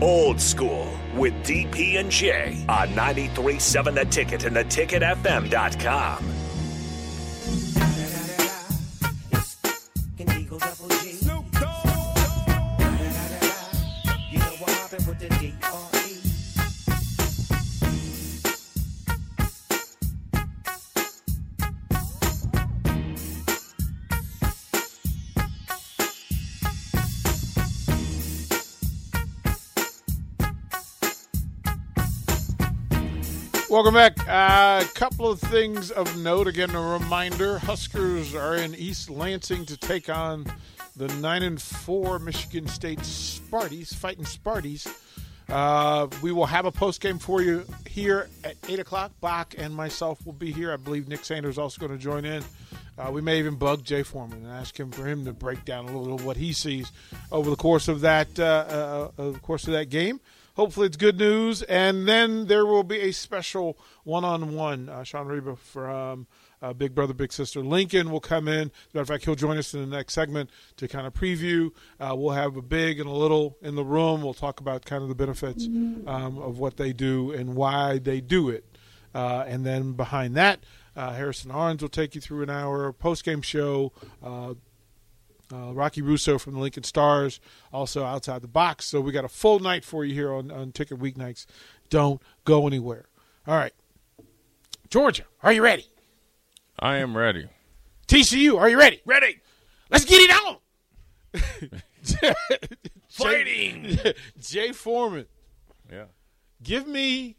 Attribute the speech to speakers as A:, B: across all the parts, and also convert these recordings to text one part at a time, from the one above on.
A: Old School with DP and J on 93.7 The Ticket and theticketfm.com.
B: Welcome back. A uh, couple of things of note. Again, a reminder: Huskers are in East Lansing to take on the nine and four Michigan State Sparties, fighting Sparties. Uh, we will have a post game for you here at eight o'clock. Bach and myself will be here. I believe Nick Sanders is also going to join in. Uh, we may even bug Jay Foreman and ask him for him to break down a little of what he sees over the course of that uh, uh, uh course of that game. Hopefully, it's good news. And then there will be a special one on one. Sean Reba from uh, Big Brother, Big Sister Lincoln will come in. As matter of fact, he'll join us in the next segment to kind of preview. Uh, we'll have a big and a little in the room. We'll talk about kind of the benefits um, of what they do and why they do it. Uh, and then behind that, uh, Harrison Arns will take you through an hour post game show. Uh, Rocky Russo from the Lincoln Stars, also outside the box. So we got a full night for you here on, on Ticket Weeknights. Don't go anywhere. All right. Georgia, are you ready?
C: I am ready.
B: TCU, are you ready?
A: Ready.
B: Let's get it on.
A: Fighting.
B: Jay, Jay Foreman.
C: Yeah.
B: Give me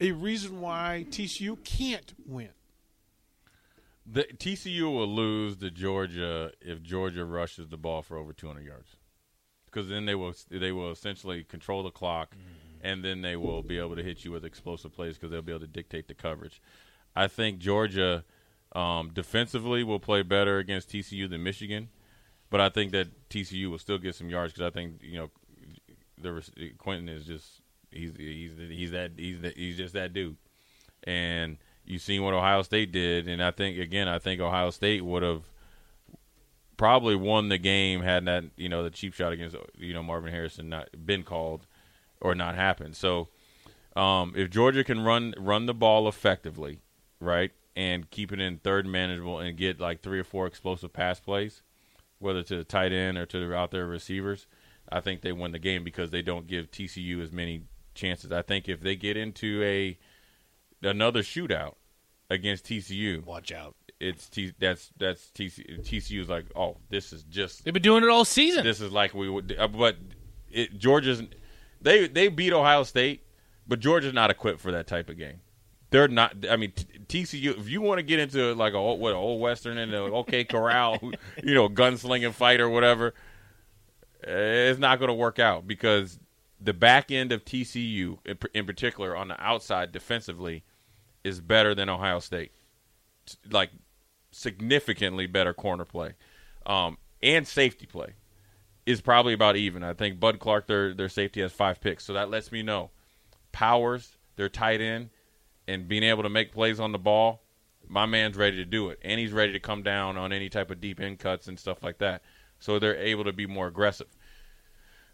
B: a reason why TCU can't win.
C: The TCU will lose to Georgia if Georgia rushes the ball for over 200 yards, because then they will they will essentially control the clock, mm-hmm. and then they will be able to hit you with explosive plays because they'll be able to dictate the coverage. I think Georgia um, defensively will play better against TCU than Michigan, but I think that TCU will still get some yards because I think you know the Quentin is just he's he's he's that he's that, he's just that dude, and you've seen what Ohio State did, and I think again, I think Ohio State would have probably won the game had that you know the cheap shot against you know Marvin Harrison not been called or not happened. So um, if Georgia can run run the ball effectively, right, and keep it in third manageable and get like three or four explosive pass plays, whether to the tight end or to the out there receivers, I think they win the game because they don't give TCU as many chances. I think if they get into a another shootout against TCU.
D: Watch out.
C: It's T, that's that's TCU. TCU's like, oh, this is just
D: they've been doing it all season.
C: This is like we would, uh, but it, Georgia's they they beat Ohio State, but Georgia's not equipped for that type of game. They're not. I mean, TCU. If you want to get into like a what old western and a OK Corral, you know, gunslinging fight or whatever, it's not going to work out because the back end of TCU, in, in particular on the outside defensively, is better than Ohio State. Like significantly better corner play, um, and safety play is probably about even. I think Bud Clark their their safety has five picks, so that lets me know Powers their tight end and being able to make plays on the ball. My man's ready to do it, and he's ready to come down on any type of deep end cuts and stuff like that. So they're able to be more aggressive.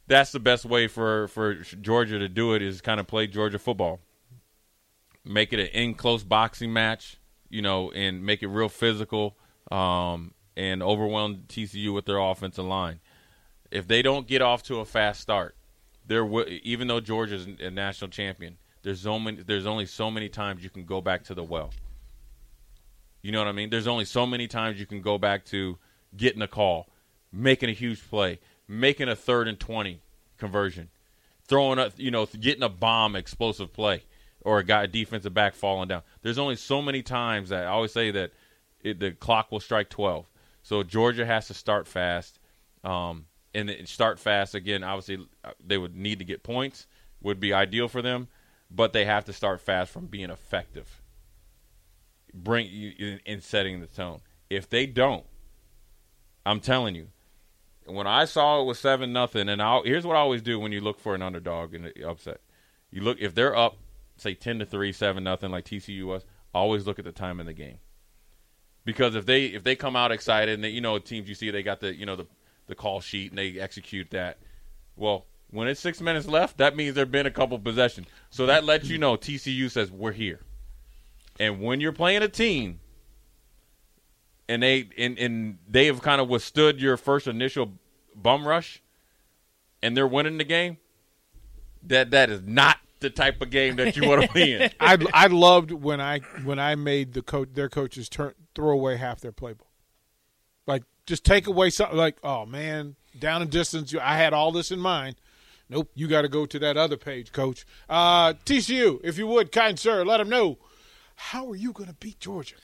C: That's the best way for for Georgia to do it is kind of play Georgia football make it an in close boxing match, you know, and make it real physical, um, and overwhelm TCU with their offensive line. If they don't get off to a fast start, there even though Georgia's a national champion, there's so many, there's only so many times you can go back to the well. You know what I mean? There's only so many times you can go back to getting a call, making a huge play, making a third and 20 conversion, throwing a, you know, getting a bomb explosive play or a guy defensive back falling down. There's only so many times that I always say that it, the clock will strike 12. So Georgia has to start fast. Um, and start fast again. Obviously, uh, they would need to get points, would be ideal for them, but they have to start fast from being effective. Bring in, in setting the tone. If they don't, I'm telling you, when I saw it was seven nothing, and I here's what I always do when you look for an underdog and upset. You look if they're up, say ten to three, seven nothing, like TCU was. Always look at the time in the game, because if they if they come out excited and they, you know teams you see they got the you know the the call sheet and they execute that, well when it's six minutes left, that means there've been a couple possessions. So that lets you know TCU says we're here, and when you're playing a team and they and, and they have kind of withstood your first initial bum rush and they're winning the game, that that is not the type of game that you want to be in.
B: I I loved when I when I made the coach their coaches turn throw away half their playbook. Like just take away something like, oh man, down in distance, I had all this in mind. Nope, you got to go to that other page, coach. Uh, TCU, if you would, kind sir, let them know how are you going to beat Georgia.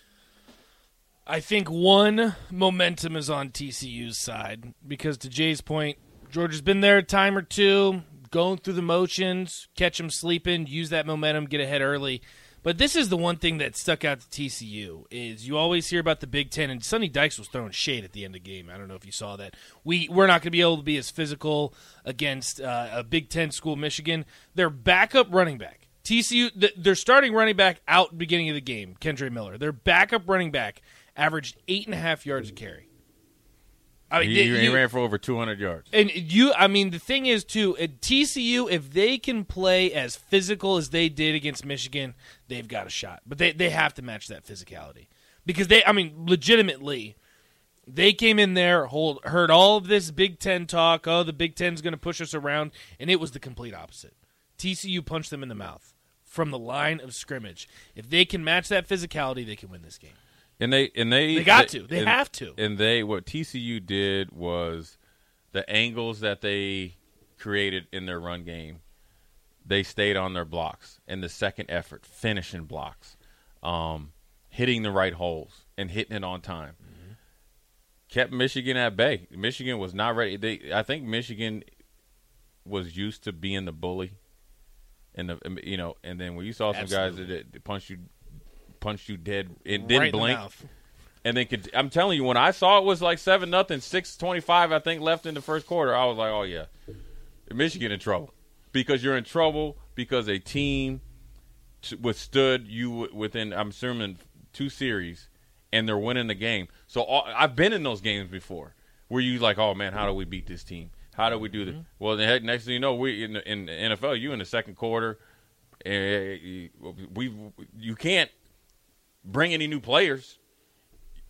D: I think one momentum is on TCU's side because, to Jay's point, Georgia's been there a time or two, going through the motions, catch them sleeping, use that momentum, get ahead early. But this is the one thing that stuck out to TCU is you always hear about the Big Ten, and Sonny Dykes was throwing shade at the end of the game. I don't know if you saw that. We we're not going to be able to be as physical against uh, a Big Ten school, Michigan. Their backup running back, TCU, th- their starting running back out beginning of the game, Kendre Miller. Their backup running back averaged eight and a half yards a carry. I mean,
C: He,
D: you-
C: he ran for over 200 yards.
D: and you, I mean, the thing is too, at TCU, if they can play as physical as they did against Michigan, they've got a shot. But they they have to match that physicality because they, I mean, legitimately, they came in there, hold, heard all of this Big Ten talk. Oh, the Big Ten's going to push us around, and it was the complete opposite. TCU punched them in the mouth from the line of scrimmage. If they can match that physicality, they can win this game.
C: And they and they
D: They got to. They
C: and-
D: have to.
C: And they what TCU did was the angles that they created in their run game. They stayed on their blocks and the second effort, finishing blocks, um, hitting the right holes and hitting it on time.
D: Mm-hmm.
C: Kept Michigan at bay. Michigan was not ready. They, I think Michigan was used to being the bully, and the you know, and then when you saw some guys that, that punched you, punched you dead, it didn't
D: Right
C: blink
D: mouth.
C: and then could, I'm telling you, when I saw it was like seven nothing, six twenty five, I think left in the first quarter, I was like, oh yeah, Michigan in trouble because you're in trouble because a team t- withstood you within I'm assuming two series, and they're winning the game. So all, I've been in those games before where you like, oh man, how do we beat this team? How do we do this? Mm-hmm. Well, the heck, next thing you know, we in the, in the NFL, you in the second quarter, eh, and we you can't bring any new players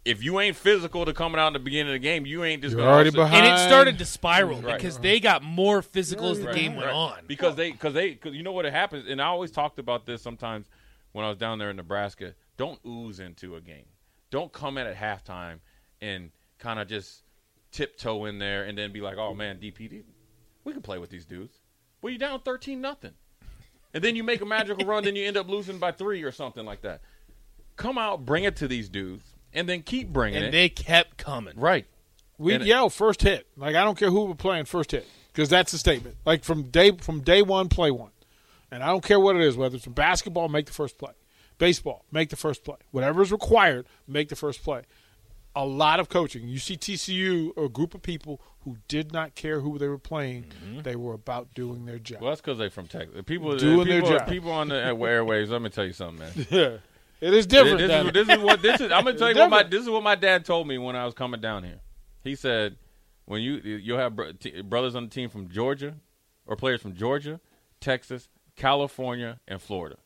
C: if you ain't physical to coming out in the beginning of the game, you ain't just
B: You're
C: gonna
B: already behind.
D: And it started to spiral
C: Right.
D: because they got more physical as the
B: Right.
D: game went
C: Right.
D: on.
C: because they because they cause you know what it happens and I always talked about this sometimes when I was down there in Nebraska. Don't ooze into a game. Don't come in at halftime and kind of just tiptoe in there and then be like, "Oh man, DPD, we can play with these dudes." Well, you down thirteen nothing, and then you make a magical run, then you end up losing by three or something like that. Come out, bring it to these dudes, and then keep bringing
D: and
C: it.
D: And they kept coming.
C: right.
B: We
C: And-
B: yell first hit. Like I don't care who we're playing first hit because that's the statement. Like from day from day one, play one, and I don't care what it is. Whether it's basketball, make the first play. Baseball, make the first play. Whatever is required, make the first play. A lot of coaching. You see TCU, a group of people who did not care who they were playing. Mm-hmm. They were about doing their job.
C: Well, that's because they're from Texas. People,
B: Doing their job.
C: people on the airwaves. Let me tell you something, man.
B: yeah, it is different.
C: This,
B: than-
C: is, this is what this is. I'm gonna tell you what my this is what my dad told me when I was coming down here. He said when you you'll have bro- t- brothers on the team from Georgia or players from Georgia, Texas, California, and Florida.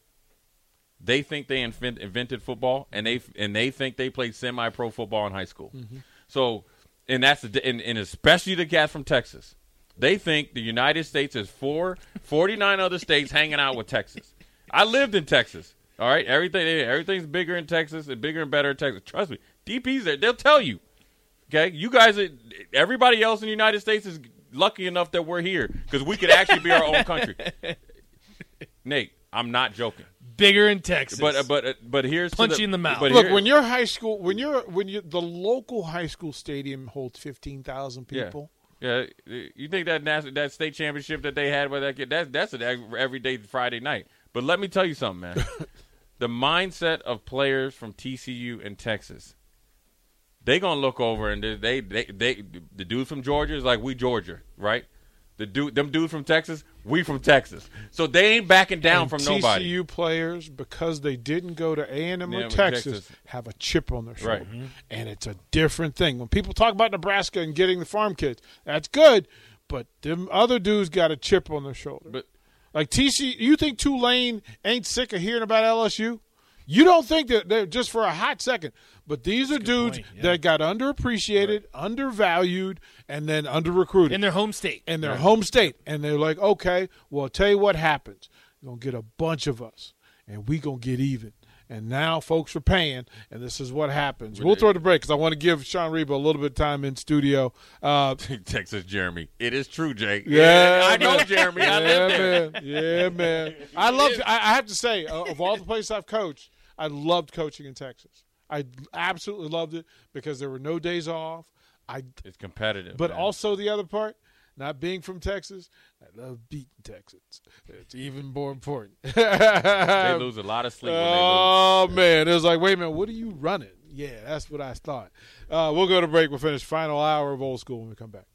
C: They think they invent, invented football, and they and they think they played semi-pro football in high school.
B: Mm-hmm.
C: So, and that's the, and, and especially the cats from Texas. They think the United States is four, 49 other states hanging out with Texas. I lived in Texas. All right, everything everything's bigger in Texas and bigger and better in Texas. Trust me, DP's there. They'll tell you. Okay, you guys, everybody else in the United States is lucky enough that we're here because we could actually be our own country. Nate, I'm not joking.
D: Bigger in Texas.
C: But uh, but uh, but here's to
D: Punch
C: the-
D: you in the mouth.
C: But
B: Look,
C: here-
B: when your high school, when you're when you the local high school stadium holds fifteen thousand people,
C: Yeah, you think that national, that state championship that they had with that kid? That's that's an everyday Friday night. But let me tell you something, man. the mindset of players from TCU and Texas, they gonna look over and they they they, they the dude from Georgia is like we Georgia, right? The dude, them dudes from Texas, we from Texas, so they ain't backing down
B: And
C: from
B: TCU
C: nobody.
B: TCU players, because they didn't go to A and M or Texas,
C: Texas.
B: have a chip on their shoulder,
C: Right. Mm-hmm.
B: and it's a different thing. When people talk about Nebraska and getting the farm kids, that's good, but them other dudes got a chip on their shoulder.
C: But
B: Like TC, you think Tulane ain't sick of hearing about LSU? You don't think that they're just for a hot second, but these are dudes
D: yeah.
B: that got underappreciated, undervalued, and then underrecruited
D: in their home state.
B: in their home state, and they're like, okay, well, I'll tell you what happens. You're gonna get a bunch of us, and we gonna get even. And now folks are paying, and this is what happens. We'll throw the break because I want to give Sean Reba a little bit of time in studio. Uh,
C: Texas Jeremy, it is true, Jake.
B: Yeah,
C: I know. Jeremy. I
B: yeah,
C: live there.
B: man. Yeah, man. I love. I, I have to say, uh, of all the places I've coached, I loved coaching in Texas. I absolutely loved it because there were no days off. I,
C: It's competitive,
B: but
C: man.
B: also the other part, not being from Texas, I love beating Texans. It's even more important.
C: they lose a lot of sleep when they lose.
B: Oh man, it was like, wait a minute, what are you running? Yeah, that's what I thought. Uh, we'll go to break. We'll finish final hour of old school when we come back.